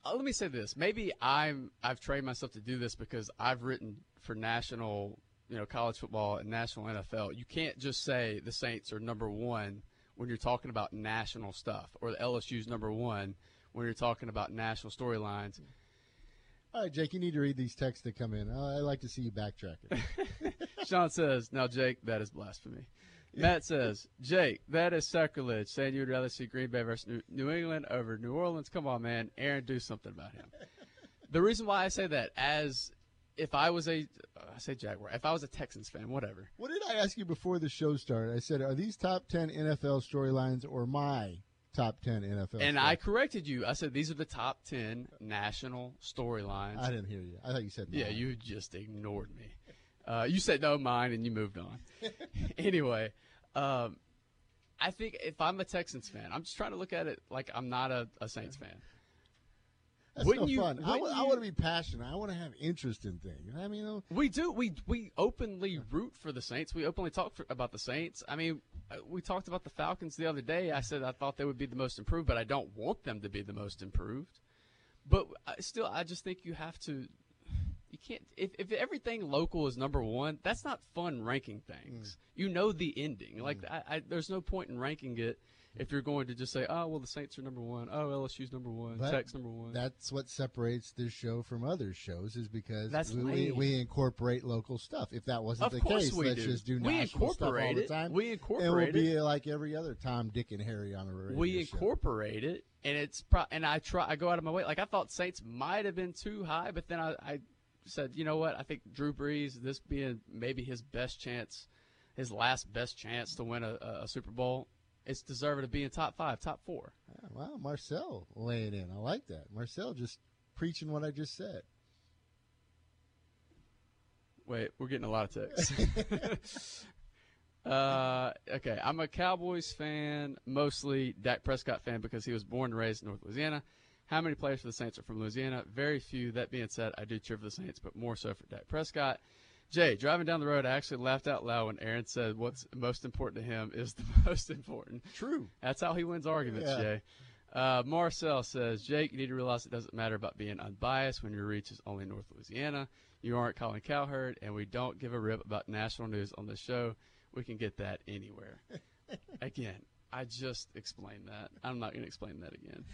uh, let me say this. Maybe I'm I've trained myself to do this because I've written for national, you know, college football and national NFL. You can't just say the Saints are number one when you're talking about national stuff, or the LSU's number one when you're talking about national storylines. All right, Jake, you need to read these texts that come in. Uh, I'd like to see you backtrack it. Sean says, "Now, Jake, that is blasphemy." Matt says, "Jake, that is sacrilege. Saying you would rather see Green Bay versus New, England over New Orleans. Come on, man. Aaron, do something about him." the reason why I say that, as if I was a, uh, I say Jaguar, if I was a Texans fan, whatever. What did I ask you before the show started? I said, are these top 10 NFL storylines or my top 10 NFL And I corrected you. I said these are the top ten national storylines. I didn't hear you. I thought you said Yeah, you just ignored me. Uh, you said no, mine, and you moved on. anyway, um, I think if I'm a Texans fan, I'm just trying to look at it like I'm not a, a Saints fan. That's wouldn't no you- fun. I, want to be passionate. I want to have interest in things. I mean, you know, We do. We we openly root for the Saints. We openly talk for, about the Saints. I mean, uh, we talked about the Falcons the other day. I said I thought they would be the most improved, but I don't want them to be the most improved. But I, still, I just think you have to. You can't. If, if everything local is number one, that's not fun ranking things. Mm. You know the ending. Like mm. I, I, there's no point in ranking it if you're going to just say, oh well, the Saints are number one. Oh LSU's number one. But Tech's number one. that's what separates this show from other shows is because That's we, we, we incorporate local stuff. If that wasn't Of the case, we let's do. just do We national stuff all incorporate the it. time. We and we'll incorporate be like every other Tom, Dick, and Harry on the radio we show. incorporate it, and it's pro- and I try. I go out of my way. Like I thought Saints might have been too high, but then I, I said, you know what? I think Drew Brees, this being maybe his best chance, his last best chance to win a, a Super Bowl, it's deserving to be in top five, top four. Yeah, wow, Marcel laying in. I like that. Marcel just preaching what I just said. Wait, we're getting a lot of texts. uh, okay, I'm a Cowboys fan, mostly Dak Prescott fan because he was born and raised in North Louisiana. How many players for the Saints are from Louisiana? Very few. That being said, I do cheer for the Saints, but more so for Dak Prescott. Jay, driving down the road, I actually laughed out loud when Aaron said what's most important to him is the most important. True. That's how he wins arguments, Yeah. Jay. Uh, Marcel says, Jake, you need to realize it doesn't matter about being unbiased when your reach is only North Louisiana. You aren't Colin Cowherd, and we don't give a rip about national news on this show. We can get that anywhere. Again, I just explained that. I'm not going to explain that again.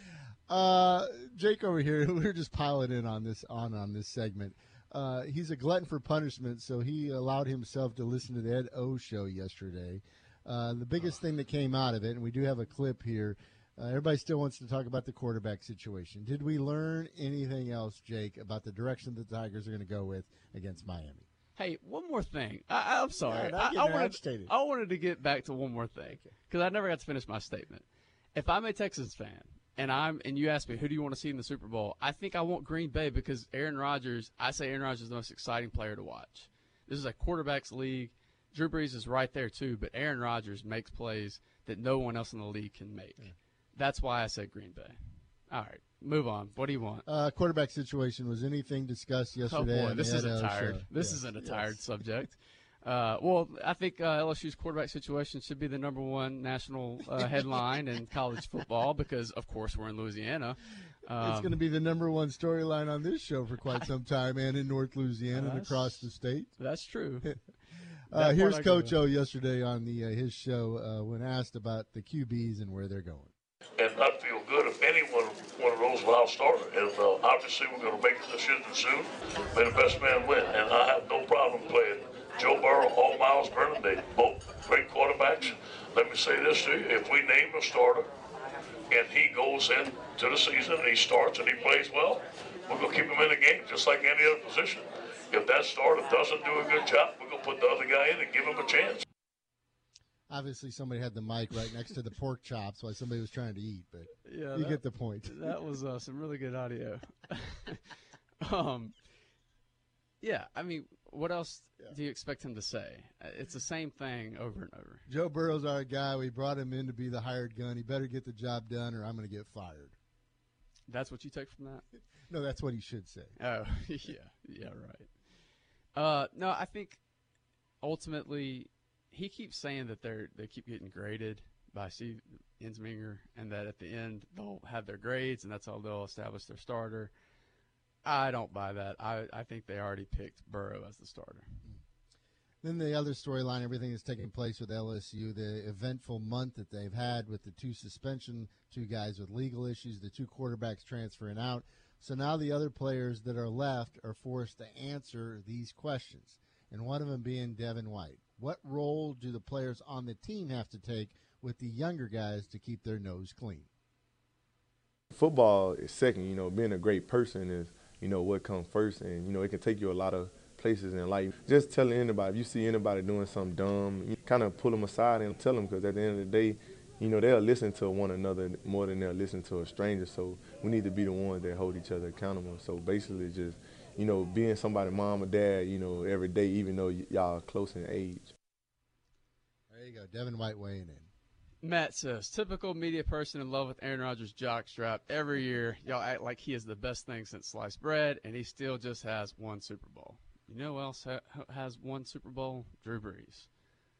Uh, Jake over here, we're just piling in on this on on this segment. Uh, he's a glutton for punishment, so he allowed himself to listen to the Ed O show yesterday. Uh, the biggest thing that came out of it, and we do have a clip here. Uh, everybody still wants to talk about the quarterback situation. Did we learn anything else, Jake, about the direction the Tigers are going to go with against Miami? Hey, one more thing. I, I'm sorry. Yeah, I, I wanted, agitated. I wanted to get back to one more thing because I never got to finish my statement. If I'm a Texans fan and I'm and you ask me who do you want to see in the Super Bowl, I think I want Green Bay because Aaron Rodgers. I say Aaron Rodgers is the most exciting player to watch. This is a quarterbacks league. Drew Brees is right there too, but Aaron Rodgers makes plays that no one else in the league can make. That's why I said Green Bay. All right, move on. What do you want? Uh, quarterback situation was anything discussed Oh yesterday? boy, this isn't tired. show? This Yeah. isn't a Yes. tired subject. Uh, well, I think uh, LSU's quarterback situation should be the number one national uh, headline in college football because, of course, we're in Louisiana. Um, it's going to be the number one storyline on this show for quite some time, and in North Louisiana and across the state. That's true. Uh, That here's part Coach O yesterday on the uh, his show uh, when asked about the QBs and where they're going. And not feel good if any one, of those will outstarter. And uh, obviously, we're going to make the decision soon. May the best man win. And I have no problem playing Joe Burrow or Myles. They both great quarterbacks. Let me say this to you: if we name a starter and he goes into the season and he starts and he plays well, we're going to keep him in the game just like any other position. If that starter doesn't do a good job, we're going to put the other guy in and give him a chance. Obviously, somebody had the mic right next to the pork chops while somebody was trying to eat, but Yeah, you that- get the point. That was uh, some really good audio. um, yeah, I mean, what else do you expect him to say? Uh, It's the same thing over and over. Joe Burrow's our guy. We brought him in to be the hired gun. He better get the job done, or I'm going to get fired. That's what you take from that? No, that's what he should say. Oh, yeah, yeah, right. Uh, no, I think ultimately he keeps saying that they're they keep getting graded by Steve Ensminger, and that at the end they'll have their grades, and that's how they'll establish their starter. I don't buy that. I, I think they already picked Burrow as the starter. Then the other storyline, everything that's taking place with LSU, the eventful month that they've had with the two suspension, two guys with legal issues, the two quarterbacks transferring out. So now the other players that are left are forced to answer these questions, and one of them being Devin White. What role do the players on the team have to take with the younger guys to keep their nose clean? football is second. You know, being a great person is, you know, what comes first, and you know, it can take you a lot of places in life. Just telling anybody, if you see anybody doing something dumb, you kind of pull them aside and tell them, because at the end of the day, you know, they'll listen to one another more than they'll listen to a stranger. So we need to be the ones that hold each other accountable. So basically, just you know, being somebody's mom or dad, you know, every day, even though y- y'all are close in age. There you go, Devin White weighing in. Matt says, typical media person in love with Aaron Rodgers' jockstrap. Every year, y'all act like he is the best thing since sliced bread, and he still just has one Super Bowl. You know who else ha- has one Super Bowl? Drew Brees.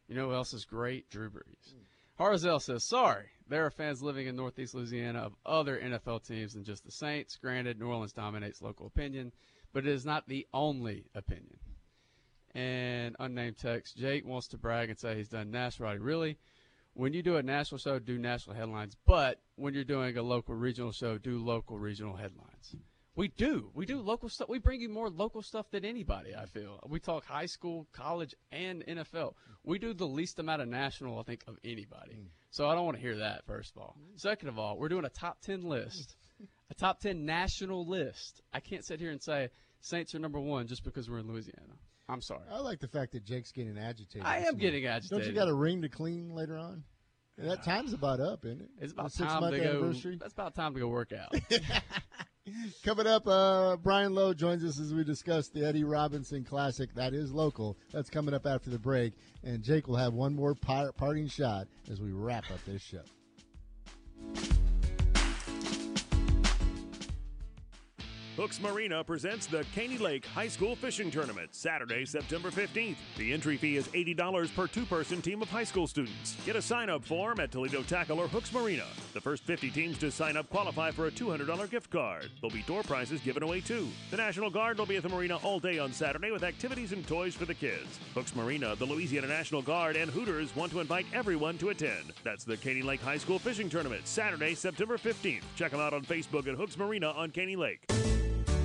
You know who else is great? Drew Brees. Hmm. Harzel says, sorry, there are fans living in Northeast Louisiana of other NFL teams than just the Saints. Granted, New Orleans dominates local opinion, but it is not the only opinion. And unnamed text, Jake wants to brag and say he's done national. Really? when you do a national show, do national headlines. But when you're doing a local regional show, do local regional headlines. We do. We do local stuff. We bring you more local stuff than anybody, I feel. We talk high school, college, and NFL. We do the least amount of national, I think, of anybody. Mm. So I don't want to hear that, first of all. Mm-hmm. Second of all, we're doing a top 10 list, a top 10 national list. I can't sit here and say Saints are number one just because we're in Louisiana. I'm sorry. I like the fact that Jake's getting agitated. I am morning. getting agitated. Don't you got a ring to clean later on? Yeah, that time's about up, isn't it? It's about six time month to go. anniversary. That's about time to go work out. Coming up, uh, Brian Lowe joins us as we discuss the Eddie Robinson Classic. That is local. That's coming up after the break. And Jake will have one more par- parting shot as we wrap up this show. Hooks Marina presents the Caney Lake High School Fishing Tournament, Saturday, September 15th. The entry fee is $80 per two person team of high school students. Get a sign up form at Toledo Tackle or Hooks Marina. The first 50 teams to sign up qualify for a $200 gift card. There'll be door prizes given away too. The National Guard will be at the marina all day on Saturday with activities and toys for the kids. Hooks Marina, the Louisiana National Guard, and Hooters want to invite everyone to attend. That's the Caney Lake High School Fishing Tournament, Saturday, September 15th. Check them out on Facebook at Hooks Marina on Caney Lake.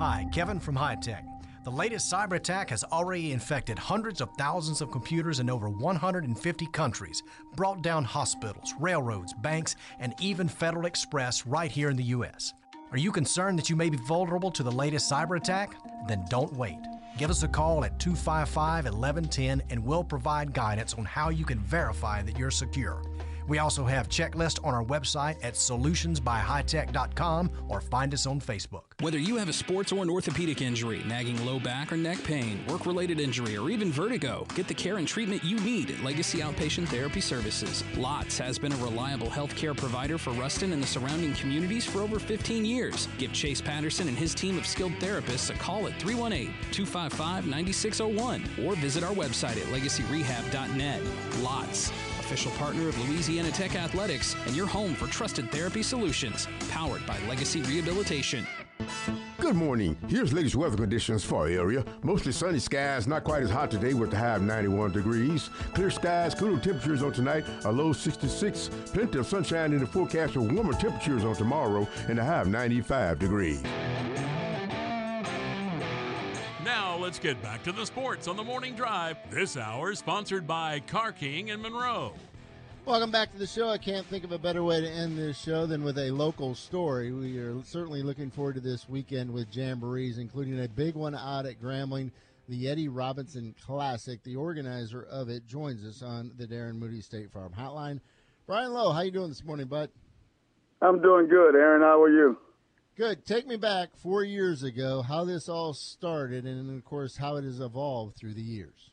Hi, Kevin from High Tech. The latest cyber attack has already infected hundreds of thousands of computers in over 150 countries, brought down hospitals, railroads, banks, and even Federal Express right here in the U.S. Are you concerned that you may be vulnerable to the latest cyber attack? Then don't wait. Give us a call at 255 1110 and we'll provide guidance on how you can verify that you're secure. We also have checklists on our website at solutionsbyhightech.com or find us on Facebook. Whether you have a sports or an orthopedic injury, nagging low back or neck pain, work related injury, or even vertigo, get the care and treatment you need at Legacy Outpatient Therapy Services. LOTS has been a reliable healthcare provider for Ruston and the surrounding communities for over 15 years. Give Chase Patterson and his team of skilled therapists a call at 318 255 9601 or visit our website at legacyrehab.net. LOTS official partner of Louisiana Tech Athletics and your home for trusted therapy solutions, powered by Legacy Rehabilitation. Good morning. Here's latest weather conditions for our area. Mostly sunny skies, not quite as hot today with the high of 91 degrees. Clear skies, cooler temperatures on tonight, a low 66. Plenty of sunshine in the forecast for warmer temperatures on tomorrow and a high of 95 degrees. Now let's get back to the sports on the morning drive. This hour sponsored by Car King in Monroe. Welcome back to the show. I can't think of a better way to end this show than with a local story. We are certainly looking forward to this weekend with jamborees, including a big one out at Grambling, the Eddie Robinson Classic. The organizer of it joins us on the Darren Moody State Farm Hotline. Brian Lowe, how you doing this morning, bud? I'm doing good, Aaron. How are you? Good. Take me back four years ago, how this all started, and of course, how it has evolved through the years.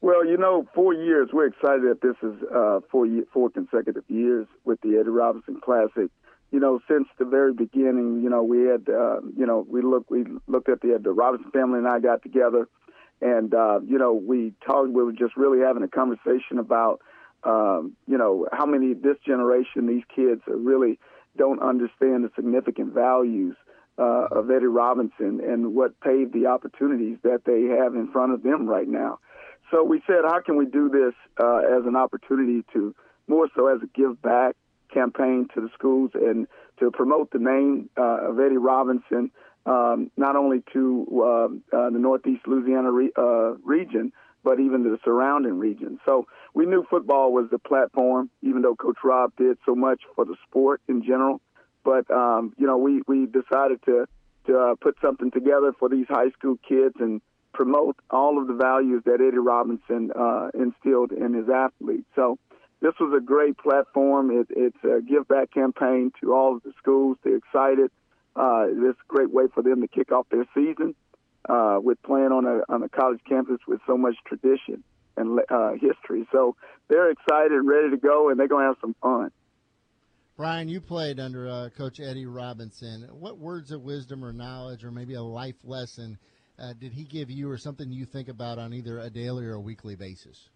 Well, you know, four years. We're excited that this is uh, four four consecutive years with the Eddie Robinson Classic. You know, since the very beginning, you know, we had, uh, you know, we looked we looked at the the Robinson family and I got together, and uh, you know, we talked. We were just really having a conversation about, um, you know, how many this generation these kids are really don't understand the significant values uh, of Eddie Robinson and what paved the opportunities that they have in front of them right now. So we said, how can we do this uh, as an opportunity to more so as a give back campaign to the schools and to promote the name uh, of Eddie Robinson, um, not only to uh, uh, the Northeast Louisiana re- uh, region, but even the surrounding region. So we knew football was the platform, even though Coach Rob did so much for the sport in general. But um, you know, we we decided to to uh, put something together for these high school kids and promote all of the values that Eddie Robinson uh, instilled in his athletes. So this was a great platform. It, it's a give back campaign to all of the schools. They're excited. Uh, it's a great way for them to kick off their season uh, with playing on a on a college campus with so much tradition and uh, history. So they're excited and ready to go, and they're going to have some fun. Brian, you played under uh, Coach Eddie Robinson. What words of wisdom or knowledge, or maybe a life lesson, uh, did he give you, or something you think about on either a daily or a weekly basis?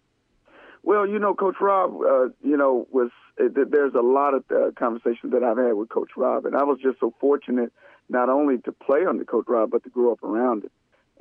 Well, you know, Coach Rob, uh, you know, was there's a lot of uh, conversations that I've had with Coach Rob, and I was just so fortunate not only to play under Coach Rob, but to grow up around him.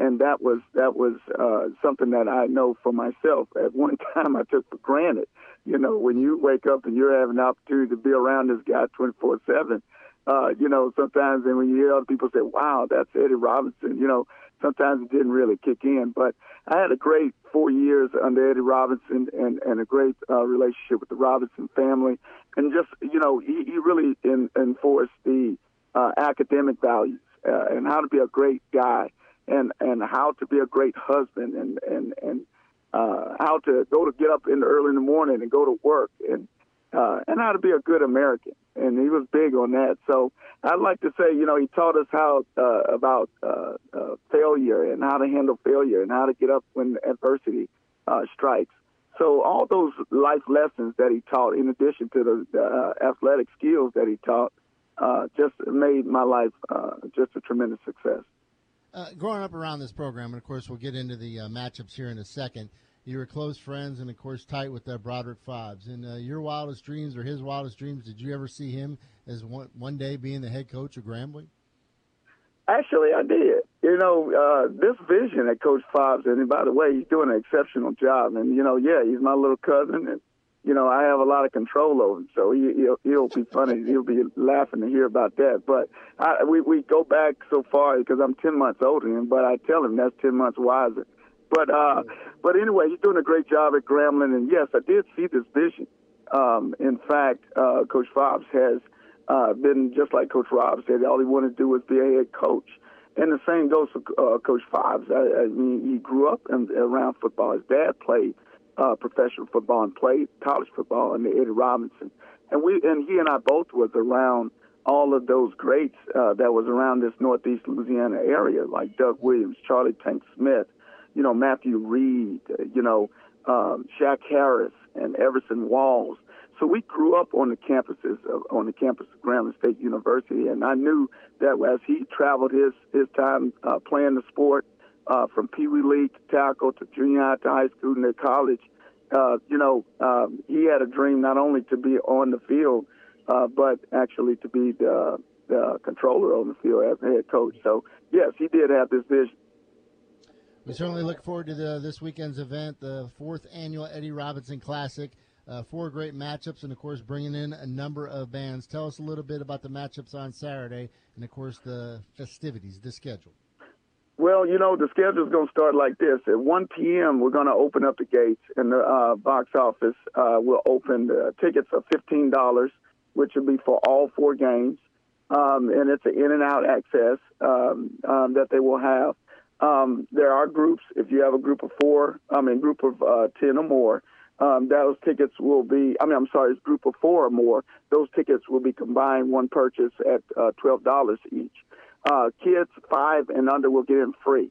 And that was that was uh, something that I know for myself. At one time, I took for granted. You know, when you wake up and you're having the opportunity to be around this guy 24 seven, uh, you know, sometimes and when you hear other people say, "Wow, that's Eddie Robinson," you know, sometimes it didn't really kick in. But I had a great four years under Eddie Robinson and and a great uh, relationship with the Robinson family, and just you know, he, he really in, enforced the uh, academic values uh, and how to be a great guy and and how to be a great husband and and and uh, how to go to get up in the early in the morning and go to work and uh, and how to be a good American. And he was big on that. So I'd like to say, you know, he taught us how uh, about uh, uh, failure and how to handle failure and how to get up when adversity uh, strikes. So all those life lessons that he taught, in addition to the uh, athletic skills that he taught, uh, just made my life uh, just a tremendous success. Uh, growing up around this program, and of course we'll get into the uh, matchups here in a second. You were close friends and, of course, tight with uh, Broderick Fobbs. And uh, your wildest dreams or his wildest dreams, did you ever see him as one, one day being the head coach of Grambling? Actually, I did. You know, uh, this vision that Coach Fobbs, and by the way, he's doing an exceptional job. And, you know, yeah, he's my little cousin, and, you know, I have a lot of control over him. So he, he'll, he'll be funny. He'll be laughing to hear about that. But I, we, we go back so far because I'm 10 months older than him, but I tell him that's 10 months wiser. But uh, but anyway, he's doing a great job at Grambling, and yes, I did see this vision. Um, in fact, uh, Coach Fobbs has uh, been just like Coach Rob said. All he wanted to do was be a head coach, and the same goes for uh, Coach Fobbs. I, I mean, he grew up in, around football. His dad played uh, professional football and played college football under Eddie Robinson, and we and he and I both was around all of those greats uh, that was around this Northeast Louisiana area, like Doug Williams, Charlie Tank Smith, you know, Matthew Reed, uh, you know, um, Shack Harris, and Everson Walls. So we grew up on the campuses of, on the campus of Grambling State University, and I knew that as he traveled his his time uh, playing the sport uh, from Pee Wee League to tackle to junior high to high school and to college, uh, you know, um, he had a dream not only to be on the field, uh, but actually to be the, the controller on the field as a head coach. So yes, he did have this vision. We certainly look forward to the, this weekend's event, the fourth annual Eddie Robinson Classic. Uh, four great matchups, and of course, bringing in a number of bands. Tell us a little bit about the matchups on Saturday, and of course, the festivities, the schedule. Well, you know, the schedule is going to start like this. At 1 p.m., we're going to open up the gates, and the uh, box office uh, will open. The tickets are $15, which will be for all four games. Um, and it's an in and out access um, um, that they will have. Um, there are groups. If you have a group of four, I mean, group of uh, ten or more, um, those tickets will be. I mean, I'm sorry, it's group of four or more. Those tickets will be combined one purchase at uh, twelve dollars each. Uh, kids five and under will get in free.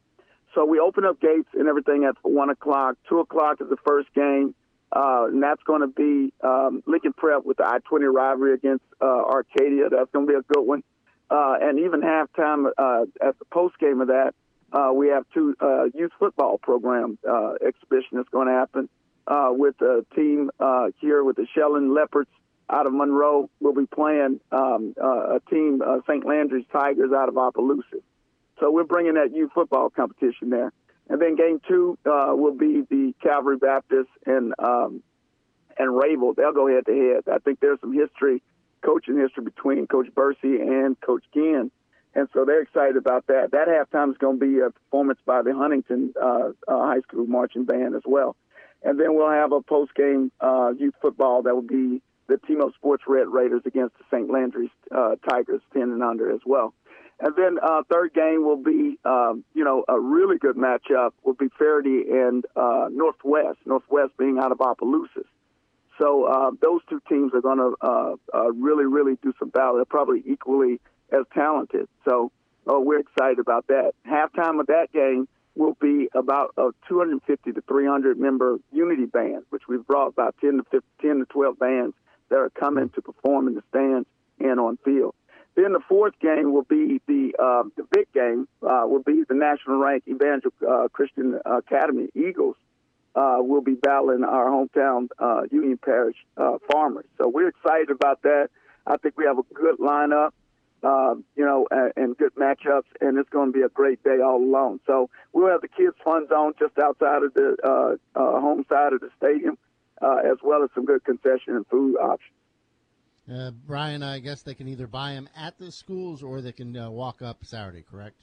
So we open up gates and everything at one o'clock. Two o'clock is the first game, uh, and that's going to be um, Lincoln Prep with the I-20 rivalry against uh, Arcadia. That's going to be a good one. Uh, and even halftime at the post game of that, uh, we have two uh, youth football program uh, exhibition that's going to happen uh, with a team uh, here with the Shelling Leopards out of Monroe. We'll be playing um, uh, a team, St. Landry's Tigers out of Opelousas. So we're bringing that youth football competition there. And then game two will be the Calvary Baptist and um, and Rayville. They'll go head to head. I think there's some history, coaching history between Coach Bursey and Coach Ginn and so they're excited about that. That halftime is going to be a performance by the Huntington uh, uh, High School marching band as well, and then we'll have a post game uh, youth football that will be the Team Up Sports Red Raiders against the St. Landry's uh, Tigers, ten and under as well. And then uh, third game will be, um, you know, a really good matchup will be Ferriday and uh, Northwest. Northwest being out of Opelousas. So those two teams are going to really, really do some battle. They're probably equally as talented. So oh, we're excited about that. Halftime of that game will be about a 250 to 300 member unity band, which we've brought about 10 to 15, 10 to 12 bands that are coming to perform in the stands and on field. Then the fourth game will be the uh, the big game uh, will be the national ranked Evangel uh, Christian Academy Eagles. Uh, will be battling our hometown uh, Union Parish uh, Farmers. So we're excited about that. I think we have a good lineup uh, you know, and, and good matchups, and it's going to be a great day all alone. So we'll have the kids' fun zone just outside of the uh, uh, home side of the stadium, uh, as well as some good concession and food options. Uh, Brian, I guess they can either buy them at the schools or they can uh, walk up Saturday, correct?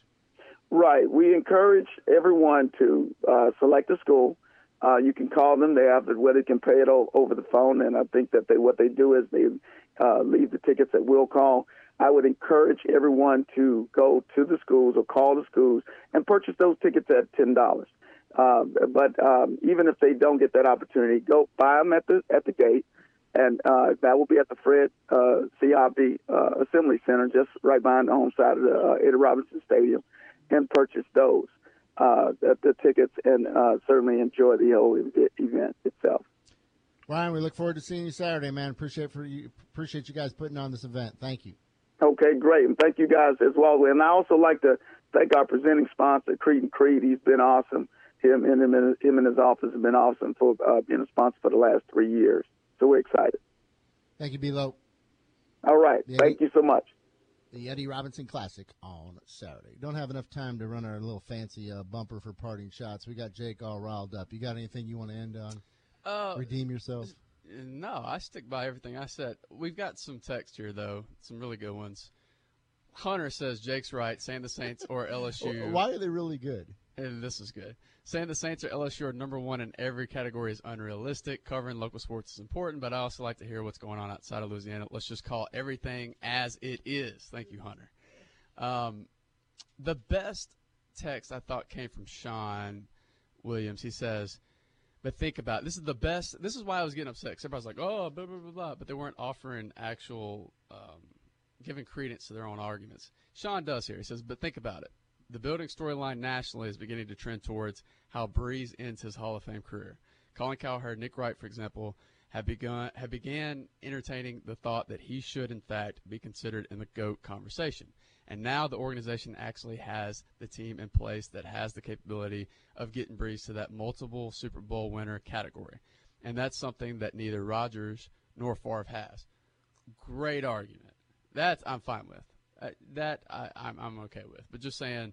Right. We encourage everyone to uh, select a school. Uh, you can call them. They have the where they can pay it all over the phone, and I think that they what they do is they uh, leave the tickets at will call. I would encourage everyone to go to the schools or call the schools and purchase those tickets at ten dollars. Uh, but um, even if they don't get that opportunity, go buy them at the at the gate, and uh, that will be at the Fred uh, CIB uh, Assembly Center, just right behind the home side of the uh, Eddie Robinson Stadium, and purchase those uh, the, the tickets and uh, certainly enjoy the whole event itself. Ryan, we look forward to seeing you Saturday, man. Appreciate for you appreciate you guys putting on this event. Thank you. Okay, great. And thank you guys as well. And I also like to thank our presenting sponsor, Creed and Creed. He's been awesome. him and him and, him and his office have been awesome for uh, being a sponsor for the last three years. So we're excited. Thank you, Belo. All right. Yeah, Thank you so much. The Eddie Robinson Classic on Saturday. Don't have enough time to run our little fancy uh, bumper for parting shots. We got Jake all riled up. You got anything you want to end on? Uh, Redeem yourself. No, I stick by everything I said. We've got some text here though, some really good ones. Hunter says Jake's right, saying the Saints or LSU. Why are they really good? And this is good. Saying the Saints or LSU are number one in every category is unrealistic. Covering local sports is important, but I also like to hear what's going on outside of Louisiana. Let's just call everything as it is. Thank you, Hunter. Um, the best text I thought came from Sean Williams. He says, but think about it. this is the best. This is why I was getting upset. Everybody's like, oh, blah, blah, blah, blah. But they weren't offering actual, um, giving credence to their own arguments. Sean does here. He says, but think about it the building storyline nationally is beginning to trend towards how Brees ends his Hall of Fame career. Colin Cowherd, Nick Wright, for example, have begun have began entertaining the thought that he should in fact be considered in the GOAT conversation. And now the organization actually has the team in place that has the capability of getting Brees to that multiple Super Bowl winner category. And that's something that neither Rodgers nor Favre has. Great argument. That I'm fine with. Uh, that I, I'm, I'm okay with. But just saying,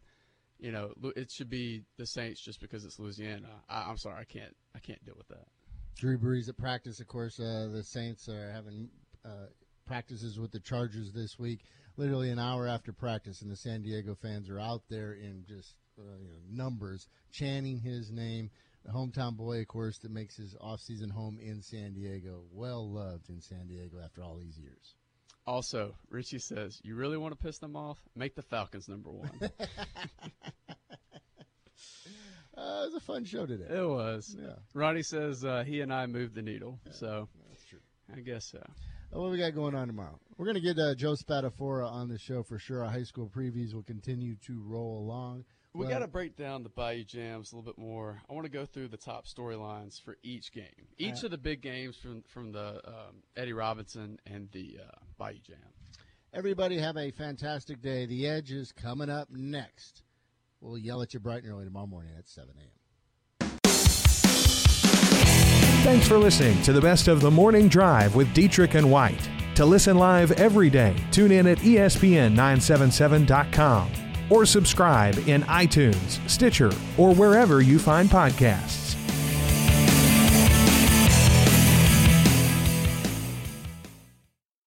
you know, it should be the Saints just because it's Louisiana. I, am sorry, I can't I can't deal with that. Drew Brees at practice, of course. Uh, the Saints are having uh, practices with the Chargers this week. Literally an hour after practice, and the San Diego fans are out there in just uh, you know, numbers chanting his name. The hometown boy, of course, that makes his off-season home in San Diego. Well loved in San Diego after all these years. Also, Richie says, "You really want to piss them off? Make the Falcons number one." uh, it was a fun show today. It was. Yeah. Ronnie says uh, he and I moved the needle, yeah, so that's true. I guess so. What we got going on tomorrow? We're going to get uh, Joe Spatafora on the show for sure. Our high school previews will continue to roll along. We got to break down the Bayou Jams a little bit more. I want to go through the top storylines for each game, each uh, of the big games from from the um, Eddie Robinson and the uh, Bayou Jam. Everybody have a fantastic day. The Edge is coming up next. We'll yell at you bright and early tomorrow morning at 7 a.m. Thanks for listening to the best of the morning drive with Dietrich and White. To listen live every day, tune in at ESPN977.com or subscribe in iTunes, Stitcher, or wherever you find podcasts.